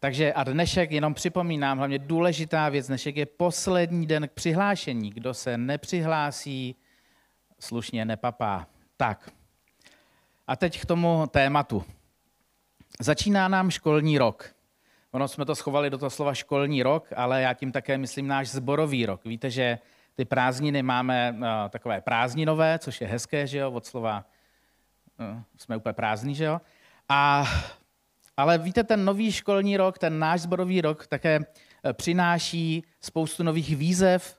Takže a dnešek jenom připomínám, hlavně důležitá věc, dnešek je poslední den k přihlášení. Kdo se nepřihlásí, slušně nepapá. Tak. A teď k tomu tématu. Začíná nám školní rok. Ono jsme to schovali do toho slova školní rok, ale já tím také myslím náš zborový rok. Víte, že ty prázdniny máme uh, takové prázdninové, což je hezké, že jo, od slova uh, jsme úplně prázdní, že jo. A, ale víte, ten nový školní rok, ten náš zborový rok také eh, přináší spoustu nových výzev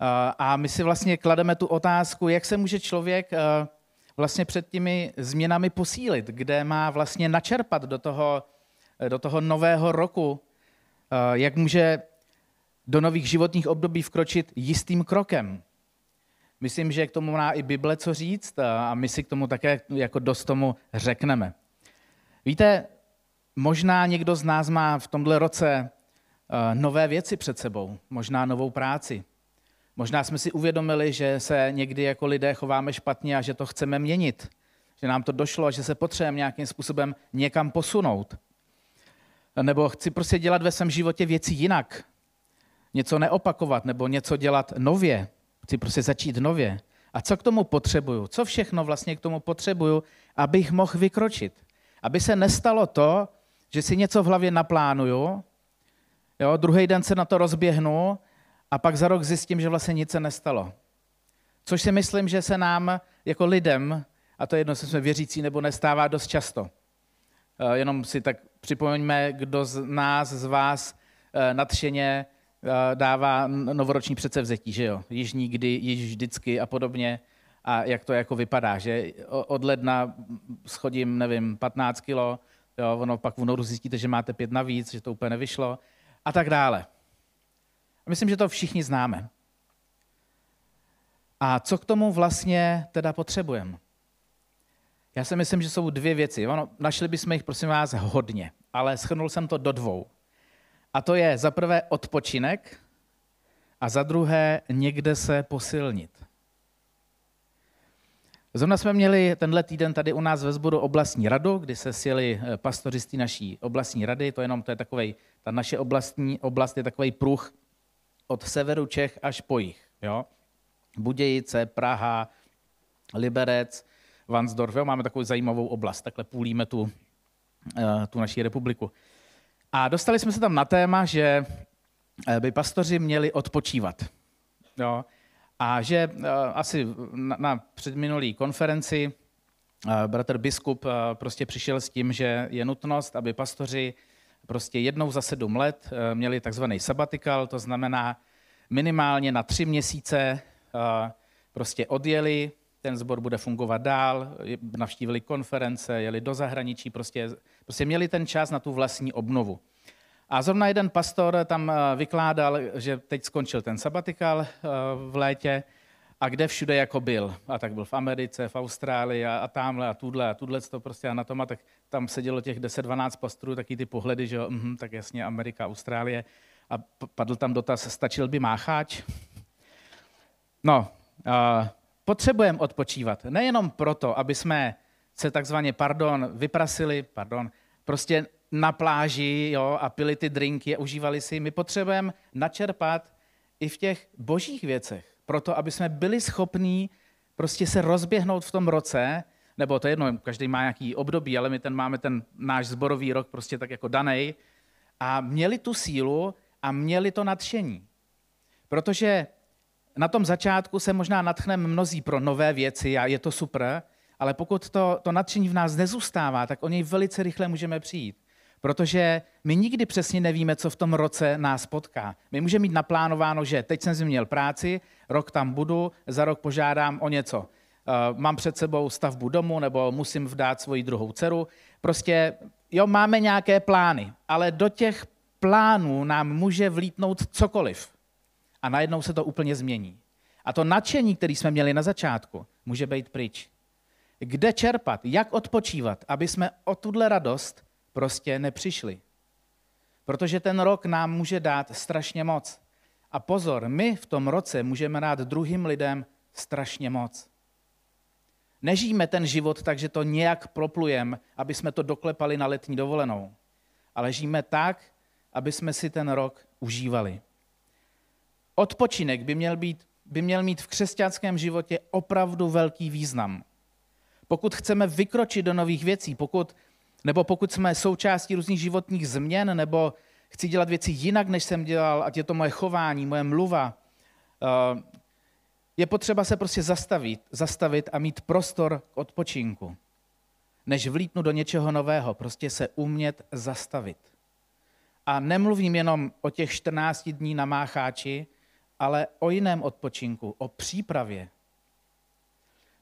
uh, a my si vlastně klademe tu otázku, jak se může člověk uh, vlastně před těmi změnami posílit, kde má vlastně načerpat do toho, do toho nového roku, jak může do nových životních období vkročit jistým krokem. Myslím, že k tomu má i Bible co říct a my si k tomu také jako dost tomu řekneme. Víte, možná někdo z nás má v tomhle roce nové věci před sebou, možná novou práci. Možná jsme si uvědomili, že se někdy jako lidé chováme špatně a že to chceme měnit. Že nám to došlo a že se potřebujeme nějakým způsobem někam posunout. Nebo chci prostě dělat ve svém životě věci jinak něco neopakovat nebo něco dělat nově. Chci prostě začít nově. A co k tomu potřebuju? Co všechno vlastně k tomu potřebuju, abych mohl vykročit? Aby se nestalo to, že si něco v hlavě naplánuju, jo, druhý den se na to rozběhnu a pak za rok zjistím, že vlastně nic se nestalo. Což si myslím, že se nám jako lidem, a to je jedno, jestli jsme věřící nebo nestává dost často. Eh, jenom si tak připomeňme, kdo z nás, z vás eh, nadšeně Eh, dává novoroční předsevzetí, že jo? Již nikdy, již vždycky a podobně. A jak to jako vypadá, že od ledna schodím, nevím, 15 kilo, jo, ono pak v únoru zjistíte, že máte pět navíc, že to úplně nevyšlo a tak dále. A myslím, že to všichni známe. A co k tomu vlastně teda potřebujeme? Já si myslím, že jsou dvě věci. Ono, našli bychom jich, prosím vás, hodně, ale schrnul jsem to do dvou. A to je za prvé odpočinek a za druhé někde se posilnit. Zrovna jsme měli tenhle týden tady u nás ve sboru oblastní radu, kdy se sjeli eh, pastořistí naší oblastní rady. To jenom to je takovej, ta naše oblastní oblast je takový pruh od severu Čech až po jich. Jo? Budějice, Praha, Liberec, Vansdorf. Jo? Máme takovou zajímavou oblast. Takhle půlíme tu, eh, tu naší republiku. A dostali jsme se tam na téma, že eh, by pastoři měli odpočívat. Jo? A že uh, asi na, na předminulý konferenci uh, bratr biskup uh, prostě přišel s tím, že je nutnost, aby pastoři prostě jednou za sedm let měli takzvaný sabatikal, to znamená minimálně na tři měsíce prostě odjeli, ten sbor bude fungovat dál, navštívili konference, jeli do zahraničí, prostě, prostě měli ten čas na tu vlastní obnovu. A zrovna jeden pastor tam eh, vykládal, že teď skončil ten sabatikal eh, v létě a kde všude jako byl. A tak byl v Americe, v Austrálii a, a tamhle a tudle a tudle to prostě a na tom a tak tam sedělo těch 10-12 pastorů, taky ty pohledy, že mm, tak jasně Amerika, Austrálie. A padl tam dotaz, stačil by mácháč? No, uh, potřebujeme odpočívat. Nejenom proto, aby jsme se takzvaně, pardon, vyprasili, pardon, prostě na pláži jo, a pili ty drinky a užívali si. My potřebujeme načerpat i v těch božích věcech, proto aby jsme byli schopní prostě se rozběhnout v tom roce, nebo to je jedno, každý má nějaký období, ale my ten máme ten náš zborový rok prostě tak jako daný a měli tu sílu a měli to nadšení. Protože na tom začátku se možná natchneme mnozí pro nové věci a je to super, ale pokud to, to nadšení v nás nezůstává, tak o něj velice rychle můžeme přijít. Protože my nikdy přesně nevíme, co v tom roce nás potká. My můžeme mít naplánováno, že teď jsem změnil práci, rok tam budu, za rok požádám o něco. Eh, mám před sebou stavbu domu nebo musím vdát svoji druhou dceru. Prostě jo, máme nějaké plány, ale do těch plánů nám může vlítnout cokoliv. A najednou se to úplně změní. A to nadšení, které jsme měli na začátku, může být pryč. Kde čerpat, jak odpočívat, aby jsme o tuhle radost prostě nepřišli. Protože ten rok nám může dát strašně moc. A pozor, my v tom roce můžeme dát druhým lidem strašně moc. Nežijeme ten život tak, že to nějak proplujeme, aby jsme to doklepali na letní dovolenou. ale žijeme tak, aby jsme si ten rok užívali. Odpočinek by měl, být, by měl mít v křesťanském životě opravdu velký význam. Pokud chceme vykročit do nových věcí, pokud, nebo pokud jsme součástí různých životních změn, nebo chci dělat věci jinak, než jsem dělal, ať je to moje chování, moje mluva, eh, je potřeba se prostě zastavit, zastavit a mít prostor k odpočinku. Než vlítnu do něčeho nového, prostě se umět zastavit. A nemluvím jenom o těch 14 dní na mácháči, ale o jiném odpočinku, o přípravě.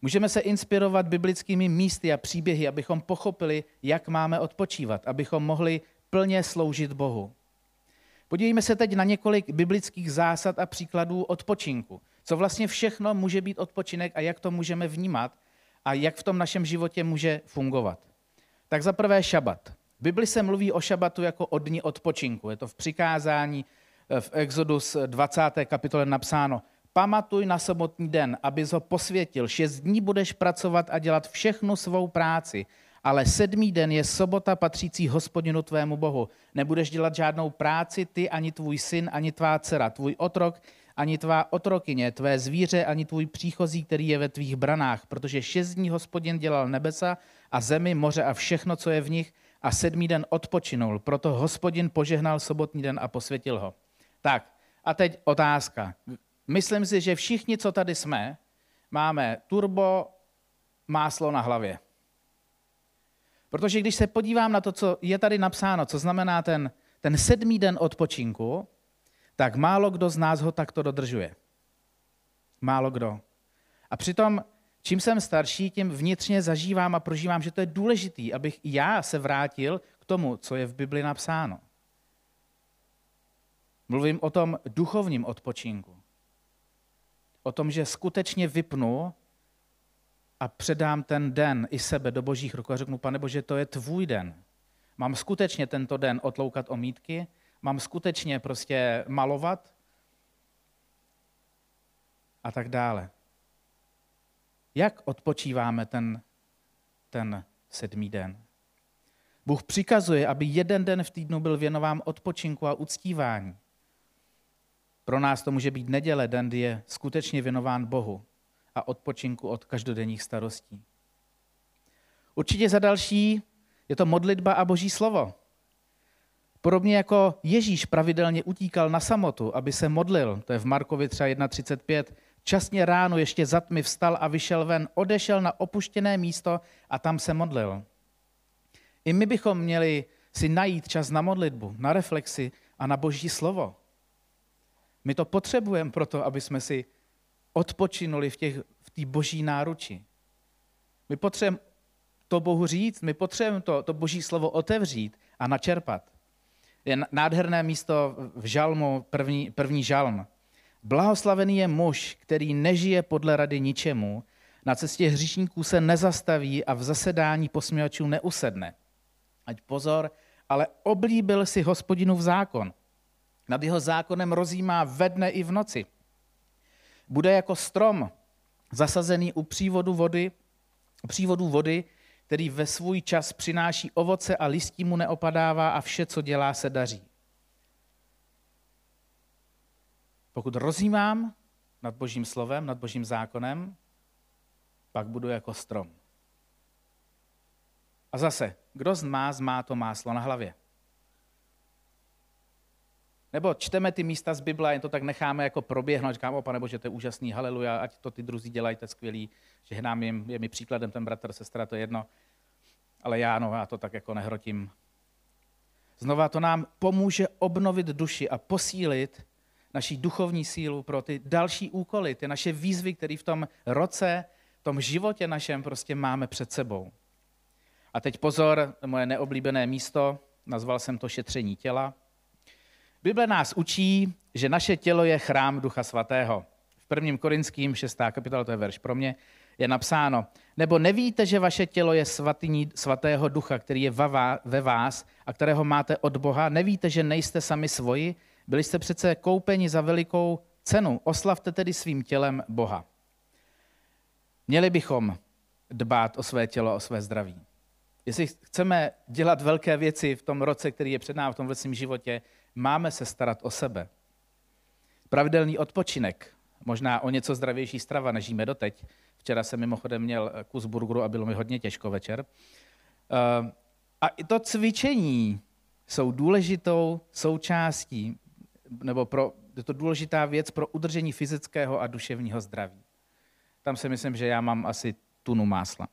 Můžeme se inspirovat biblickými místy a příběhy, abychom pochopili, jak máme odpočívat, abychom mohli plně sloužit Bohu. Podívejme se teď na několik biblických zásad a příkladů odpočinku. Co vlastně všechno může být odpočinek a jak to můžeme vnímat a jak v tom našem životě může fungovat. Tak za prvé šabat. V Bibli se mluví o šabatu jako o dni odpočinku. Je to v přikázání eh, v Exodus 20. kapitole napsáno. Pamatuj na sobotní den, abys ho posvětil. Šest dní budeš pracovat a dělat všechnu svou práci, ale sedmý den je sobota patřící hospodinu tvému bohu. Nebudeš dělat žádnou práci ty, ani tvůj syn, ani tvá dcera, tvůj otrok, ani tvá otrokyně, tvé zvíře, ani tvůj příchozí, který je ve tvých branách, protože šest dní hospodin dělal nebesa a zemi, moře a všechno, co je v nich, a sedmý den odpočinul. Proto hospodin požehnal sobotní den a posvětil ho. Tak, a teď otázka. Myslím si, že všichni, co tady jsme, máme turbo máslo na hlavě. Protože když se podívám na to, co je tady napsáno, co znamená ten, ten sedmý den odpočinku, tak málo kdo z nás ho takto dodržuje. Málo kdo. A přitom, čím jsem starší, tím vnitřně zažívám a prožívám, že to je důležitý, abych já se vrátil k tomu, co je v Bibli napsáno. Mluvím o tom duchovním odpočinku. O tom, že skutečně vypnu a předám ten den i sebe do božích rukou a řeknu, pane Bože, to je tvůj den. Mám skutečně tento den otloukat omítky, mám skutečně prostě malovat a tak dále. Jak odpočíváme ten, ten sedmý den? Bůh přikazuje, aby jeden den v týdnu byl věnován odpočinku a uctívání. Pro nás to může být neděle, den, kdy je skutečně věnován Bohu a odpočinku od každodenních starostí. Určitě za další je to modlitba a boží slovo. Podobně jako Ježíš pravidelně utíkal na samotu, aby se modlil, to je v Markovi třeba 1.35, časně ráno ještě za tmy vstal a vyšel ven, odešel na opuštěné místo a tam se modlil. I my bychom měli si najít čas na modlitbu, na reflexi a na boží slovo. My to potřebujeme proto, aby jsme si odpočinuli v té v boží náruči. My potřebujeme to Bohu říct, my potřebujeme to, to boží slovo otevřít a načerpat. Je nádherné místo v žalmu, první, první žalm. Blahoslavený je muž, který nežije podle rady ničemu, na cestě hříšníků se nezastaví a v zasedání posměvačů neusedne. Ať pozor, ale oblíbil si hospodinu v zákon. Nad jeho zákonem rozjímá ve dne i v noci. Bude jako strom zasazený u přívodu vody, přívodu vody, který ve svůj čas přináší ovoce a listí mu neopadává a vše, co dělá, se daří. Pokud rozjímám nad božím slovem, nad božím zákonem, pak budu jako strom. A zase, kdo z nás má to máslo na hlavě? Nebo čteme ty místa z Bible a jen to tak necháme jako proběhnout. Říkám, o pane Bože, to je úžasný, haleluja, ať to ty druzí dělají, skvělý. Žehnám jim, je mi příkladem ten bratr, sestra, to je jedno. Ale já, no, já to tak jako nehrotím. Znova to nám pomůže obnovit duši a posílit naší duchovní sílu pro ty další úkoly, ty naše výzvy, které v tom roce, v tom životě našem prostě máme před sebou. A teď pozor, moje neoblíbené místo, nazval jsem to šetření těla. Bible nás učí, že naše tělo je chrám Ducha Svatého. V 1. Korinským 6. kapitola, to je verš pro mě, je napsáno, nebo nevíte, že vaše tělo je svatyní svatého ducha, který je ve vás a kterého máte od Boha? Nevíte, že nejste sami svoji? Byli jste přece koupeni za velikou cenu. Oslavte tedy svým tělem Boha. Měli bychom dbát o své tělo, o své zdraví. Jestli chceme dělat velké věci v tom roce, který je před námi, v tom vlastním životě, máme se starat o sebe. Pravidelný odpočinek, možná o něco zdravější strava, než jíme doteď. Včera jsem mimochodem měl kus burgeru a bylo mi hodně těžko večer. Eh, a i to cvičení jsou důležitou součástí, nebo pro, je to důležitá věc pro udržení fyzického a duševního zdraví. Tam si myslím, že já mám asi tunu másla.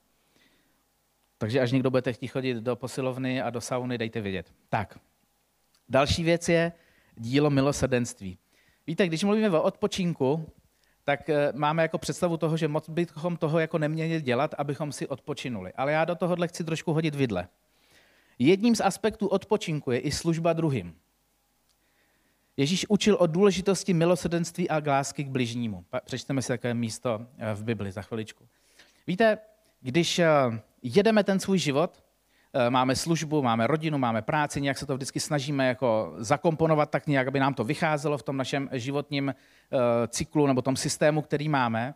Takže až někdo budete chtít chodit do posilovny a do sauny, dejte vědět. Tak, další věc je dílo milosedenství. Víte, když mluvíme o odpočinku, tak eh, máme jako představu toho, že moc bychom toho jako neměli dělat, abychom si odpočinuli. Ale já do tohohle chci trošku hodit vidle. Jedním z aspektů odpočinku je i služba druhým. Ježíš učil o důležitosti milosedenství a lásky k bližnímu. Přečteme si takové místo eh, v Bibli za chviličku. Víte, když eh, jedeme ten svůj život, máme službu, máme rodinu, máme práci, nějak se to vždycky snažíme jako zakomponovat tak nějak, aby nám to vycházelo v tom našem životním cyklu nebo tom systému, který máme,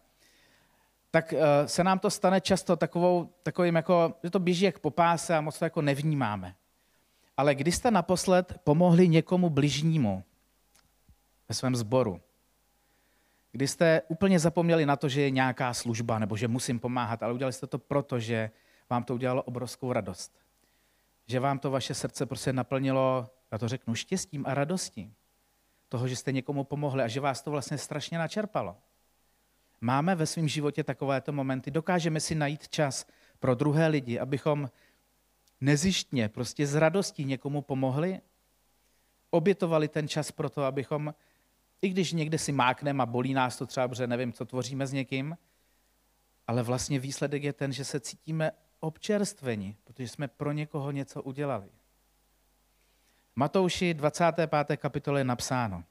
tak se nám to stane často takovou, takovým jako, že to běží jak po páse a moc to jako nevnímáme. Ale když jste naposled pomohli někomu bližnímu, ve svém sboru, kdy jste úplně zapomněli na to, že je nějaká služba nebo že musím pomáhat, ale udělali jste to proto, že vám to udělalo obrovskou radost. Že vám to vaše srdce prostě naplnilo, já to řeknu, štěstím a radostí. Toho, že jste někomu pomohli a že vás to vlastně strašně načerpalo. Máme ve svém životě takovéto momenty, dokážeme si najít čas pro druhé lidi, abychom nezištně, prostě z radostí někomu pomohli, obětovali ten čas pro to, abychom i když někde si mákneme a bolí nás to třeba, protože nevím, co tvoříme s někým, ale vlastně výsledek je ten, že se cítíme občerstveni, protože jsme pro někoho něco udělali. Matouši 25. kapitole je napsáno.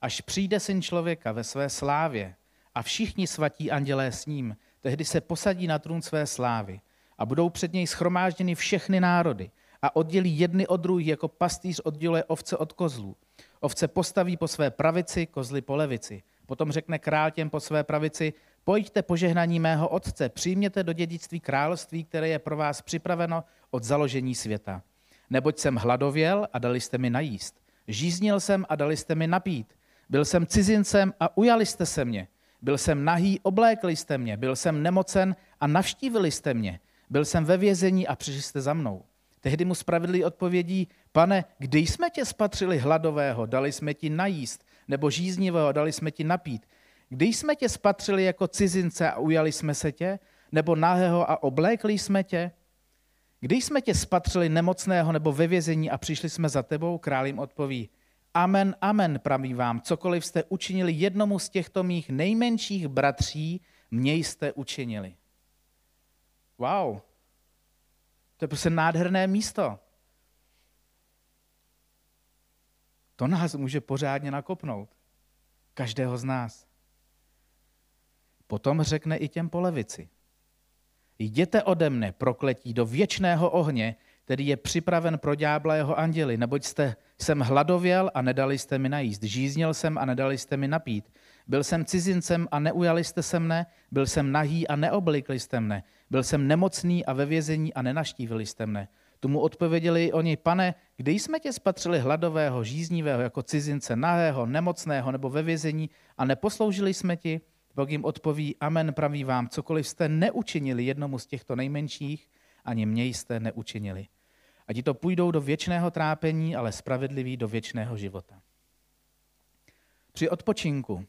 Až přijde syn člověka ve své slávě a všichni svatí andělé s ním, tehdy se posadí na trůn své slávy a budou před něj schromážděny všechny národy a oddělí jedny od druhých, jako pastýř odděluje ovce od kozlů. Ovce postaví po své pravici, kozly po levici. Potom řekne král těm po své pravici, pojďte požehnaní mého otce, přijměte do dědictví království, které je pro vás připraveno od založení světa. Neboť jsem hladověl a dali jste mi najíst. Žíznil jsem a dali jste mi napít. Byl jsem cizincem a ujali jste se mě. Byl jsem nahý, oblékli jste mě. Byl jsem nemocen a navštívili jste mě. Byl jsem ve vězení a přišli jste za mnou. Tehdy mu spravedlivý odpovědí, pane, kdy jsme tě spatřili hladového, dali jsme ti najíst, nebo žíznivého, dali jsme ti napít. Kdy jsme tě spatřili jako cizince a ujali jsme se tě, nebo nahého a oblékli jsme tě? Kdy jsme tě spatřili nemocného nebo ve vězení a přišli jsme za tebou? Král jim odpoví, amen, amen, praví vám, cokoliv jste učinili jednomu z těchto mých nejmenších bratří, mě jste učinili. Wow, to je prostě nádherné místo. To nás může pořádně nakopnout. Každého z nás. Potom řekne i těm po levici. Jděte ode mne, prokletí, do věčného ohně, který je připraven pro ďábla jeho anděli, neboť jste, jsem hladověl a nedali jste mi najíst, žíznil jsem a nedali jste mi napít, byl jsem cizincem a neujali jste se mne, byl jsem nahý a neoblikli jste mne, byl jsem nemocný a ve vězení a nenaštívili jste mne. Tomu odpověděli oni, pane, kdy jsme tě spatřili hladového, žíznivého, jako cizince, nahého, nemocného nebo ve vězení a neposloužili jsme ti? Bůh jim odpoví, amen, praví vám, cokoliv jste neučinili jednomu z těchto nejmenších, ani mě jste neučinili. A ti to půjdou do věčného trápení, ale spravedliví do věčného života. Při odpočinku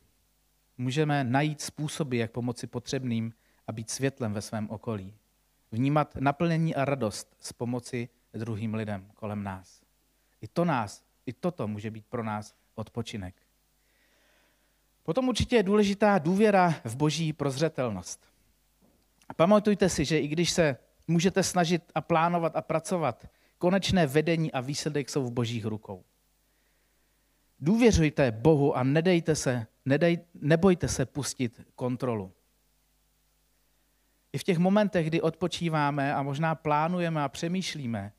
můžeme najít způsoby, jak pomoci potřebným a být světlem ve svém okolí. Vnímat naplnění a radost z pomoci druhým lidem kolem nás. I to nás, i toto může být pro nás odpočinek. Potom určitě je důležitá důvěra v boží prozřetelnost. A pamatujte si, že i když se můžete snažit a plánovat a pracovat, konečné vedení a výsledek jsou v božích rukou. Důvěřujte Bohu a nedejte se, nedej, nebojte se pustit kontrolu. I v těch momentech, kdy odpočíváme a možná plánujeme a přemýšlíme,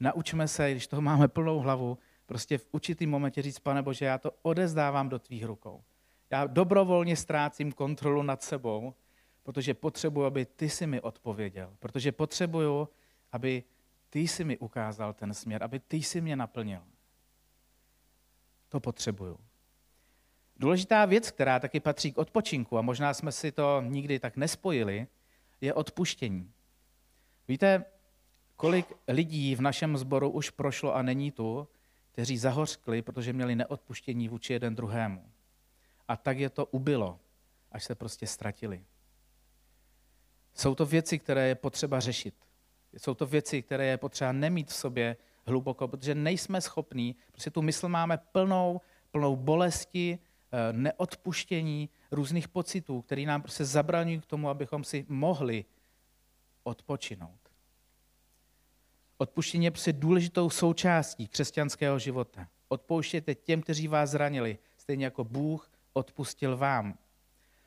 naučme se, když toho máme plnou hlavu, prostě v určitým momentě říct, pane Bože, já to odezdávám do tvých rukou. Já dobrovolně ztrácím kontrolu nad sebou, protože potřebuji, aby ty si mi odpověděl. Protože potřebuju, aby ty jsi mi ukázal ten směr, aby ty jsi mě naplnil. To potřebuju. Důležitá věc, která taky patří k odpočinku, a možná jsme si to nikdy tak nespojili, je odpuštění. Víte, kolik lidí v našem sboru už prošlo a není tu, kteří zahořkli, protože měli neodpuštění vůči jeden druhému. A tak je to ubylo, až se prostě ztratili. Jsou to věci, které je potřeba řešit. Jsou to věci, které je potřeba nemít v sobě hluboko, protože nejsme schopní, prostě tu mysl máme plnou, plnou bolesti, eh, neodpuštění, různých pocitů, které nám prostě zabraňují k tomu, abychom si mohli odpočinout. Odpuštění je prostě důležitou součástí křesťanského života. Odpouštějte těm, kteří vás zranili, stejně jako Bůh odpustil vám.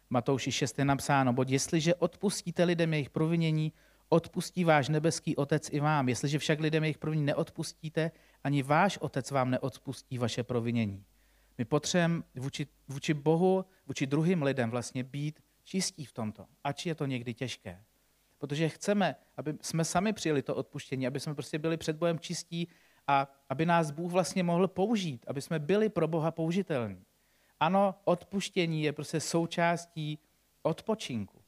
Matouši 6 je napsáno, bod jestliže odpustíte lidem jejich provinění, odpustí váš nebeský otec i vám. Jestliže však lidem jejich provinění neodpustíte, ani váš otec vám neodpustí vaše provinění. My potřebujeme vůči, vůči Bohu, vůči druhým lidem vlastně být čistí v tomto, ač je to někdy těžké. Protože chceme, aby jsme sami přijeli to odpuštění, aby jsme prostě byli před Bohem čistí a aby nás Bůh vlastně mohl použít, aby jsme byli pro Boha použitelní. Ano, odpuštění je prostě součástí odpočinku.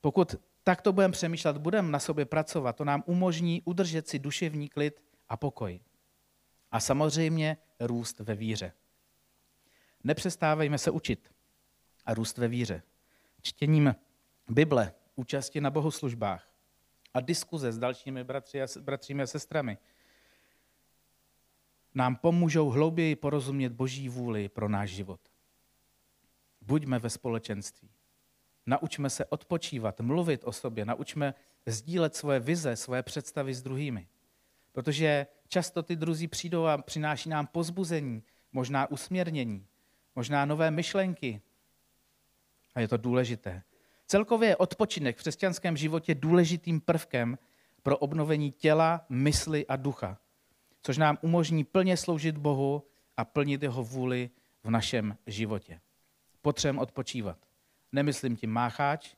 Pokud takto budeme přemýšlet, budeme na sobě pracovat, to nám umožní udržet si duševní klid a pokoj. A samozřejmě růst ve víře. Nepřestávejme se učit a růst ve víře. Čtením Bible, účasti na bohoslužbách a diskuze s dalšími bratři a, bratřími a sestrami nám pomůžou hlouběji porozumět Boží vůli pro náš život. Buďme ve společenství. Naučme se odpočívat, mluvit o sobě, naučme sdílet svoje vize, svoje představy s druhými. Protože často ty druzí přijdou a přináší nám pozbuzení, možná usměrnění, možná nové myšlenky. A je to důležité. Celkově je odpočinek v křesťanském životě důležitým prvkem pro obnovení těla, mysli a ducha, což nám umožní plně sloužit Bohu a plnit jeho vůli v našem životě. Potřebujeme odpočívat. Nemyslím tím mácháč,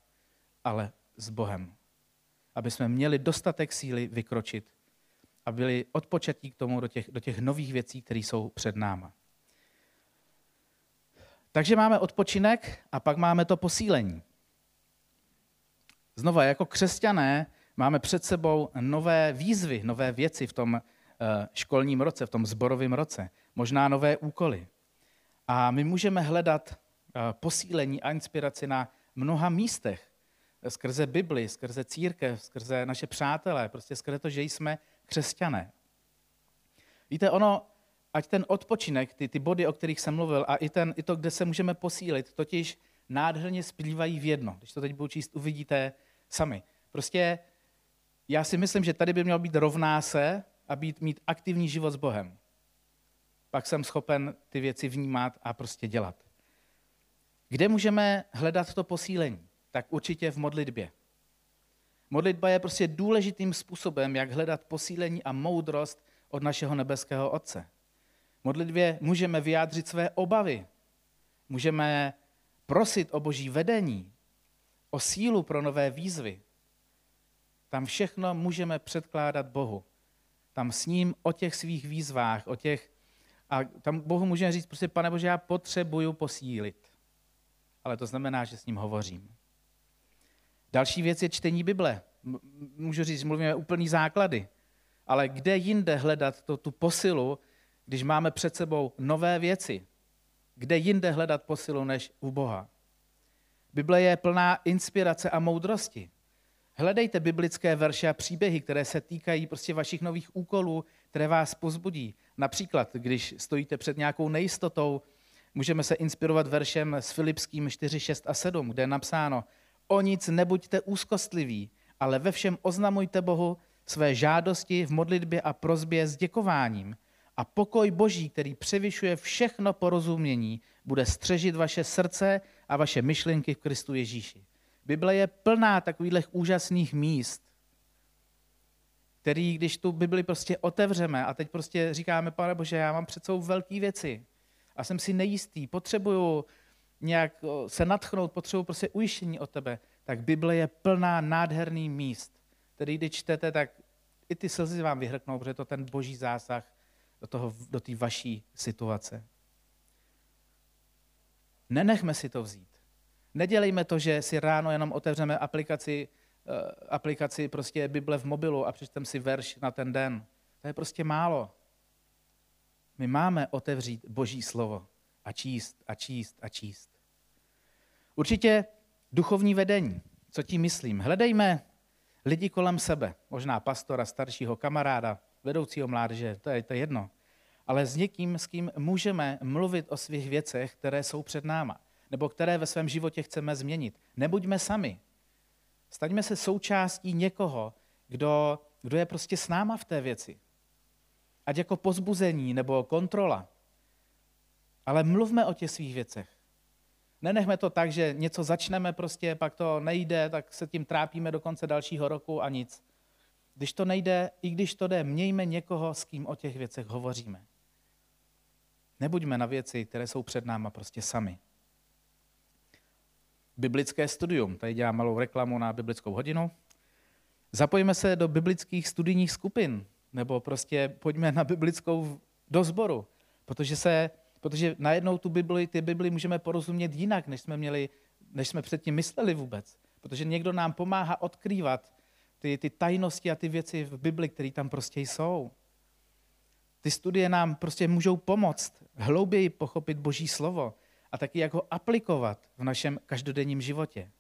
ale s Bohem. Aby jsme měli dostatek síly vykročit a byli odpočatí k tomu do těch, do těch nových věcí, které jsou před náma. Takže máme odpočinek a pak máme to posílení. Znova, jako křesťané máme před sebou nové výzvy, nové věci v tom školním roce, v tom zborovém roce, možná nové úkoly. A my můžeme hledat eh, posílení a inspiraci na mnoha místech, skrze Bibli, skrze církev, skrze naše přátelé, prostě skrze to, že jsme křesťané. Víte, ono, ať ten odpočinek, ty, ty body, o kterých jsem mluvil, a i, ten, i to, kde se můžeme posílit, totiž nádherně splývají v jedno. Když to teď budu číst, uvidíte sami. Prostě já si myslím, že tady by měl být rovná se a být, mít aktivní život s Bohem. Pak jsem schopen ty věci vnímat a prostě dělat. Kde můžeme hledat to posílení? Tak určitě v modlitbě. Modlitba je prostě důležitým způsobem, jak hledat posílení a moudrost od našeho nebeského Otce. V modlitbě můžeme vyjádřit své obavy, můžeme prosit o boží vedení, o sílu pro nové výzvy. Tam všechno můžeme předkládat Bohu. Tam s ním o těch svých výzvách, o těch, a tam Bohu můžeme říct prostě, pane Bože, já potřebuju posílit. Ale to znamená, že s ním hovořím. Další věc je čtení Bible. Můžu říct, mluvíme úplný základy. Ale kde jinde hledat to, tu posilu, když máme před sebou nové věci? Kde jinde hledat posilu než u Boha? Bible je plná inspirace a moudrosti. Hledejte biblické verše a příběhy, které se týkají prostě vašich nových úkolů, které vás pozbudí. Například, když stojíte před nějakou nejistotou, můžeme se inspirovat veršem s Filipským 4, 6 a 7, kde je napsáno O nic nebuďte úzkostliví, ale ve všem oznamujte Bohu své žádosti v modlitbě a prozbě s děkováním. A pokoj Boží, který převyšuje všechno porozumění, bude střežit vaše srdce a vaše myšlenky v Kristu Ježíši. Bible je plná takových úžasných míst, který, když tu Bibli prostě otevřeme a teď prostě říkáme, pane Bože, já mám před sebou velké věci a jsem si nejistý, potřebuju nějak se natchnout, potřebuju prostě ujištění od tebe, tak Bible je plná nádherný míst, který když čtete, tak i ty slzy vám vyhrknou, protože je to ten boží zásah do té do vaší situace. Nenechme si to vzít. Nedělejme to, že si ráno jenom otevřeme aplikaci, uh, aplikaci prostě Bible v mobilu a přečtem si verš na ten den. To je prostě málo. My máme otevřít Boží slovo a číst a číst a číst. Určitě duchovní vedení. Co tím myslím? Hledejme lidi kolem sebe, možná pastora, staršího kamaráda, vedoucího mládeže, to je, to je jedno. Ale s někým, s kým můžeme mluvit o svých věcech, které jsou před náma, nebo které ve svém životě chceme změnit. Nebuďme sami. Staňme se součástí někoho, kdo, kdo je prostě s náma v té věci. Ať jako pozbuzení nebo kontrola. Ale mluvme o těch svých věcech. Nenechme to tak, že něco začneme prostě, pak to nejde, tak se tím trápíme do konce dalšího roku a nic. Když to nejde, i když to jde, mějme někoho, s kým o těch věcech hovoříme. Nebuďme na věci, které jsou před náma prostě sami. Biblické studium. Tady dělám malou reklamu na biblickou hodinu. Zapojíme se do biblických studijních skupin, nebo prostě pojďme na biblickou dozboru, protože se Protože najednou tu Bibli, ty Bibli můžeme porozumět jinak, než jsme, měli, než jsme předtím mysleli vůbec. Protože někdo nám pomáhá odkrývat ty, ty tajnosti a ty věci v Bibli, které tam prostě jsou. Ty studie nám prostě můžou pomoct hlouběji pochopit Boží slovo a taky jak ho aplikovat v našem každodenním životě.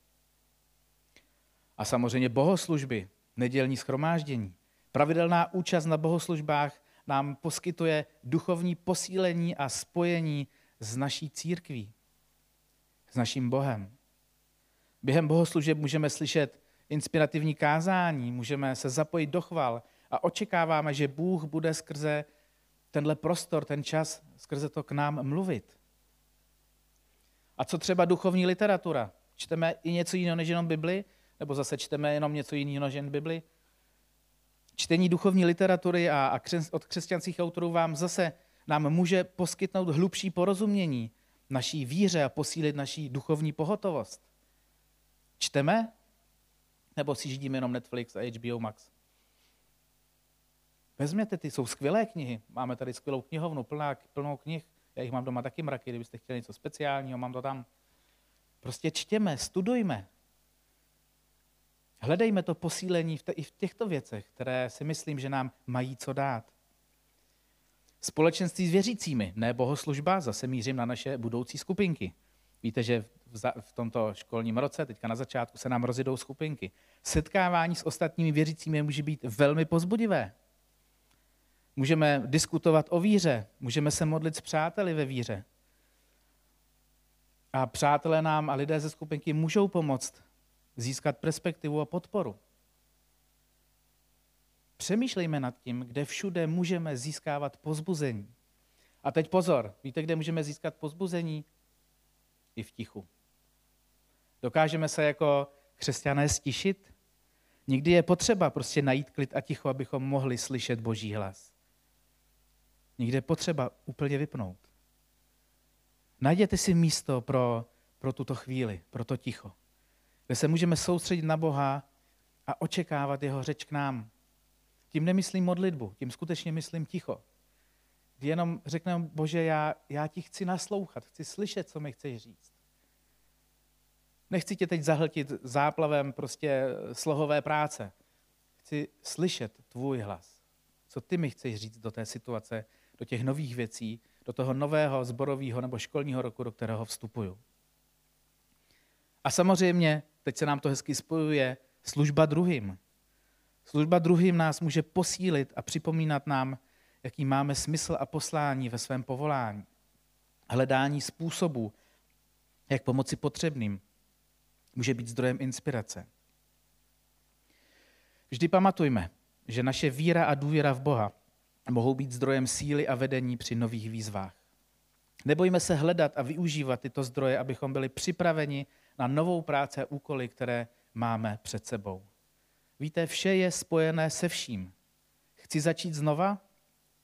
A samozřejmě bohoslužby, nedělní schromáždění, pravidelná účast na bohoslužbách nám poskytuje duchovní posílení a spojení s naší církví, s naším Bohem. Během bohoslužeb můžeme slyšet inspirativní kázání, můžeme se zapojit do chval a očekáváme, že Bůh bude skrze tenhle prostor, ten čas, skrze to k nám mluvit. A co třeba duchovní literatura? Čteme i něco jiného než jenom Bibli? Nebo zase čteme jenom něco jiného než jen Bibli? Čtení duchovní literatury a, a od křesťanských autorů vám zase nám může poskytnout hlubší porozumění naší víře a posílit naší duchovní pohotovost. Čteme? Nebo si židíme jenom Netflix a HBO Max? Vezměte ty, jsou skvělé knihy. Máme tady skvělou knihovnu, plná, plnou knih. Já jich mám doma taky mraky, kdybyste chtěli něco speciálního, mám to tam. Prostě čtěme, studujme. Hledejme to posílení v te, i v těchto věcech, které si myslím, že nám mají co dát. Společenství s věřícími, ne bohoslužba, zase mířím na naše budoucí skupinky. Víte, že v, za, v tomto školním roce, teďka na začátku, se nám rozjedou skupinky. Setkávání s ostatními věřícími může být velmi pozbudivé. Můžeme diskutovat o víře, můžeme se modlit s přáteli ve víře. A přátelé nám a lidé ze skupinky můžou pomoct získat perspektivu a podporu. Přemýšlejme nad tím, kde všude můžeme získávat pozbuzení. A teď pozor, víte, kde můžeme získat pozbuzení? I v tichu. Dokážeme se jako křesťané stišit? Někdy je potřeba prostě najít klid a ticho, abychom mohli slyšet Boží hlas. Někdy je potřeba úplně vypnout. Najděte si místo pro, pro tuto chvíli, pro to ticho kde se můžeme soustředit na Boha a očekávat jeho řeč k nám. Tím nemyslím modlitbu, tím skutečně myslím ticho. Kdy jenom řekneme, Bože, já, já ti chci naslouchat, chci slyšet, co mi chceš říct. Nechci tě teď zahltit záplavem prostě slohové práce. Chci slyšet tvůj hlas. Co ty mi chceš říct do té situace, do těch nových věcí, do toho nového zborového nebo školního roku, do kterého vstupuju. A samozřejmě teď se nám to hezky spojuje, služba druhým. Služba druhým nás může posílit a připomínat nám, jaký máme smysl a poslání ve svém povolání. Hledání způsobů, jak pomoci potřebným, může být zdrojem inspirace. Vždy pamatujme, že naše víra a důvěra v Boha mohou být zdrojem síly a vedení při nových výzvách. Nebojme se hledat a využívat tyto zdroje, abychom byli připraveni na novou práci a úkoly, které máme před sebou. Víte, vše je spojené se vším. Chci začít znova?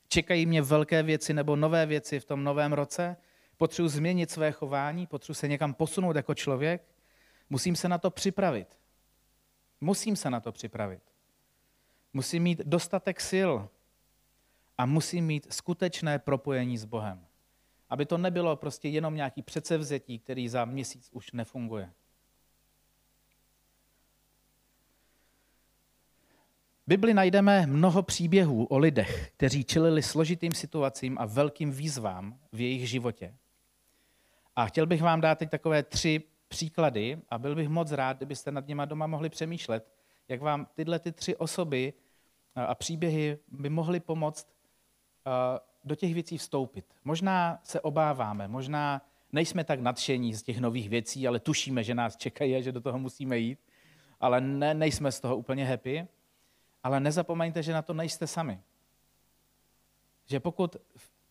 Čekají mě velké věci nebo nové věci v tom novém roce? Potřebuji změnit své chování? Potřebuji se někam posunout jako člověk? Musím se na to připravit. Musím se na to připravit. musí mít dostatek sil a musí mít skutečné propojení s Bohem. Aby to nebylo prostě jenom nějaký předsevzetí, který za měsíc už nefunguje. V Bibli najdeme mnoho příběhů o lidech, kteří čelili složitým situacím a velkým výzvám v jejich životě. A chtěl bych vám dát teď takové tři příklady a byl bych moc rád, kdybyste nad něma doma mohli přemýšlet, jak vám tyhle ty tři osoby a příběhy by mohly pomoct do těch věcí vstoupit. Možná se obáváme, možná nejsme tak nadšení z těch nových věcí, ale tušíme, že nás čekají a že do toho musíme jít, ale ne, nejsme z toho úplně happy. Ale nezapomeňte, že na to nejste sami. Že pokud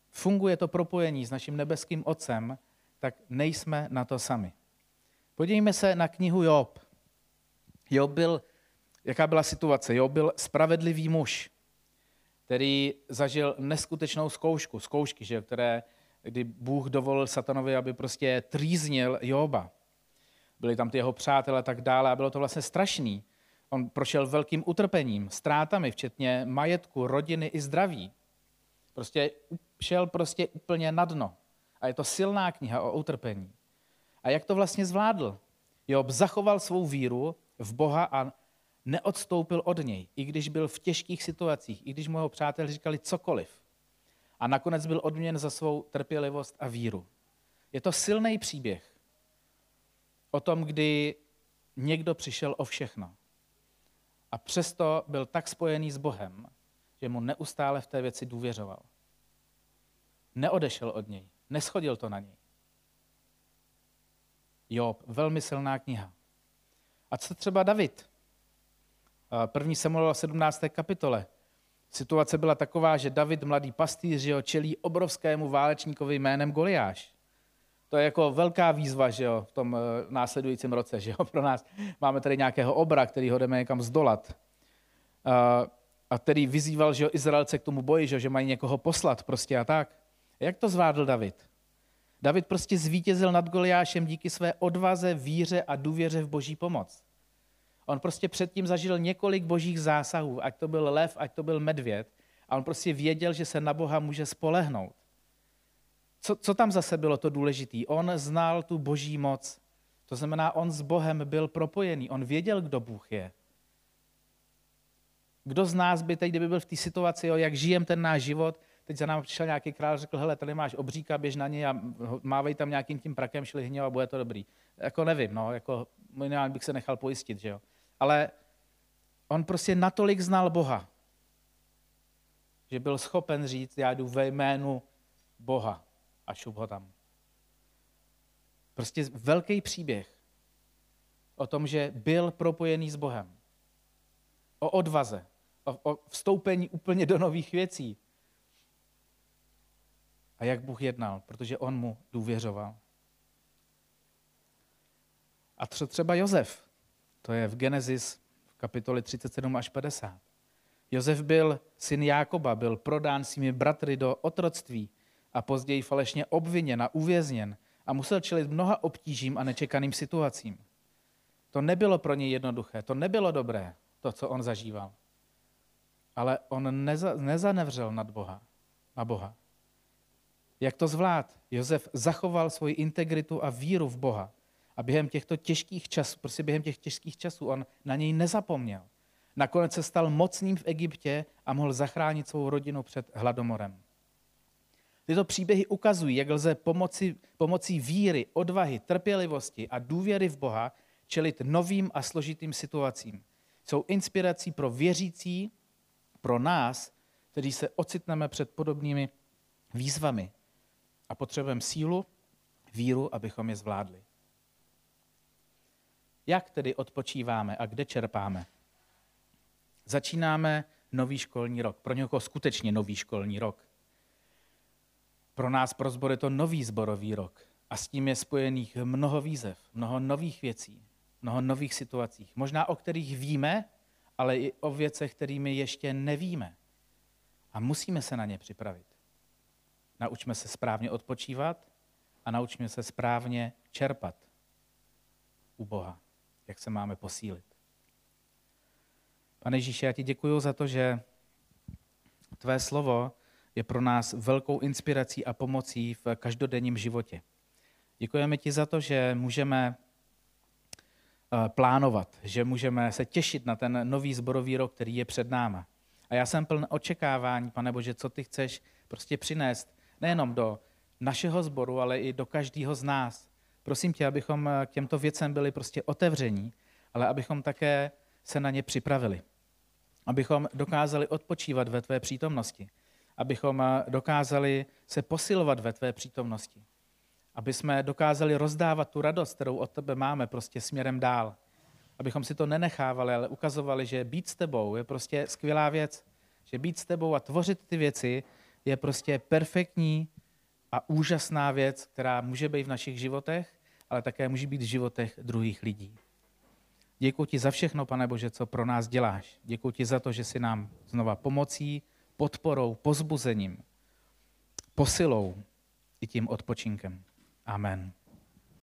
funguje to propojení s naším nebeským Otcem, tak nejsme na to sami. Podívejme se na knihu Job. Job byl, jaká byla situace? Job byl spravedlivý muž, který zažil neskutečnou zkoušku, zkoušky, že, které, kdy Bůh dovolil satanovi, aby prostě trýznil Joba. Byli tam ty jeho přátelé a tak dále a bylo to vlastně strašný. On prošel velkým utrpením, ztrátami, včetně majetku, rodiny i zdraví. Prostě šel prostě úplně na dno. A je to silná kniha o utrpení. A jak to vlastně zvládl? Job zachoval svou víru v Boha a neodstoupil od něj, i když byl v těžkých situacích, i když mu jeho přátelé říkali cokoliv. A nakonec byl odměn za svou trpělivost a víru. Je to silný příběh o tom, kdy někdo přišel o všechno. A přesto byl tak spojený s Bohem, že mu neustále v té věci důvěřoval. Neodešel od něj, neschodil to na něj. Job, velmi silná kniha. A co třeba David? První Samuel 17. kapitole. Situace byla taková, že David, mladý pastýř, jo, čelí obrovskému válečníkovi jménem Goliáš. To je jako velká výzva že jo, v tom eh, následujícím roce. Že jo, pro nás máme tady nějakého obra, který ho jdeme někam zdolat. A, a který vyzýval že jo, Izraelce k tomu boji, že, jo, že mají někoho poslat prostě a tak. Jak to zvládl David? David prostě zvítězil nad Goliášem díky své odvaze, víře a důvěře v boží pomoc. On prostě předtím zažil několik božích zásahů, ať to byl lev, ať to byl medvěd, a on prostě věděl, že se na Boha může spolehnout. Co, co tam zase bylo to důležité? On znal tu boží moc. To znamená, on s Bohem byl propojený. On věděl, kdo Bůh je. Kdo z nás by teď, kdyby byl v té situaci, jo, jak žijem ten náš život, teď za námi přišel nějaký král, řekl, hele, tady máš obříka, běž na něj a mávej tam nějakým tím prakem šlihně a bude to dobrý. Jako nevím, no, jako minimálně bych se nechal pojistit, že jo. Ale on prostě natolik znal Boha, že byl schopen říct, já jdu ve jménu Boha a šup ho tam. Prostě velký příběh o tom, že byl propojený s Bohem. O odvaze, o, o vstoupení úplně do nových věcí. A jak Bůh jednal, protože on mu důvěřoval. A co třeba Jozef? To je v Genesis v kapitoli 37 až 50. Jozef byl syn Jákoba, byl prodán svými bratry do otroctví a později falešně obviněn a uvězněn a musel čelit mnoha obtížím a nečekaným situacím. To nebylo pro něj jednoduché, to nebylo dobré, to, co on zažíval. Ale on neza, nezanevřel nad Boha, na Boha. Jak to zvlád? Josef zachoval svoji integritu a víru v Boha. A během těchto těžkých časů, prostě během těch těžkých časů, on na něj nezapomněl. Nakonec se stal mocným v Egyptě a mohl zachránit svou rodinu před hladomorem. Tyto příběhy ukazují, jak lze pomoci, pomocí víry, odvahy, trpělivosti a důvěry v Boha čelit novým a složitým situacím. Jsou inspirací pro věřící, pro nás, kteří se ocitneme před podobnými výzvami a potřebujeme sílu, víru, abychom je zvládli. Jak tedy odpočíváme a kde čerpáme? Začínáme nový školní rok. Pro někoho skutečně nový školní rok. Pro nás, pro zbor, je to nový zborový rok. A s tím je spojených mnoho výzev, mnoho nových věcí, mnoho nových situací. Možná o kterých víme, ale i o věcech, kterými ještě nevíme. A musíme se na ně připravit. Naučme se správně odpočívat a naučme se správně čerpat u Boha jak se máme posílit. Pane Ježíši, já ti děkuji za to, že tvé slovo je pro nás velkou inspirací a pomocí v každodenním životě. Děkujeme ti za to, že můžeme eh, plánovat, že můžeme se těšit na ten nový zborový rok, který je před náma. A já jsem pln očekávání, pane Bože, co ty chceš prostě přinést nejenom do našeho sboru, ale i do každého z nás. Prosím tě, abychom k těmto věcem byli prostě otevření, ale abychom také se na ně připravili. Abychom dokázali odpočívat ve tvé přítomnosti. Abychom dokázali se posilovat ve tvé přítomnosti. Aby jsme dokázali rozdávat tu radost, kterou od tebe máme, prostě směrem dál. Abychom si to nenechávali, ale ukazovali, že být s tebou je prostě skvělá věc. Že být s tebou a tvořit ty věci je prostě perfektní a úžasná věc, která může být v našich životech, ale také může být v životech druhých lidí. Děkuji ti za všechno, pane Bože, co pro nás děláš. Děkuji ti za to, že jsi nám znova pomocí, podporou, pozbuzením, posilou i tím odpočinkem. Amen.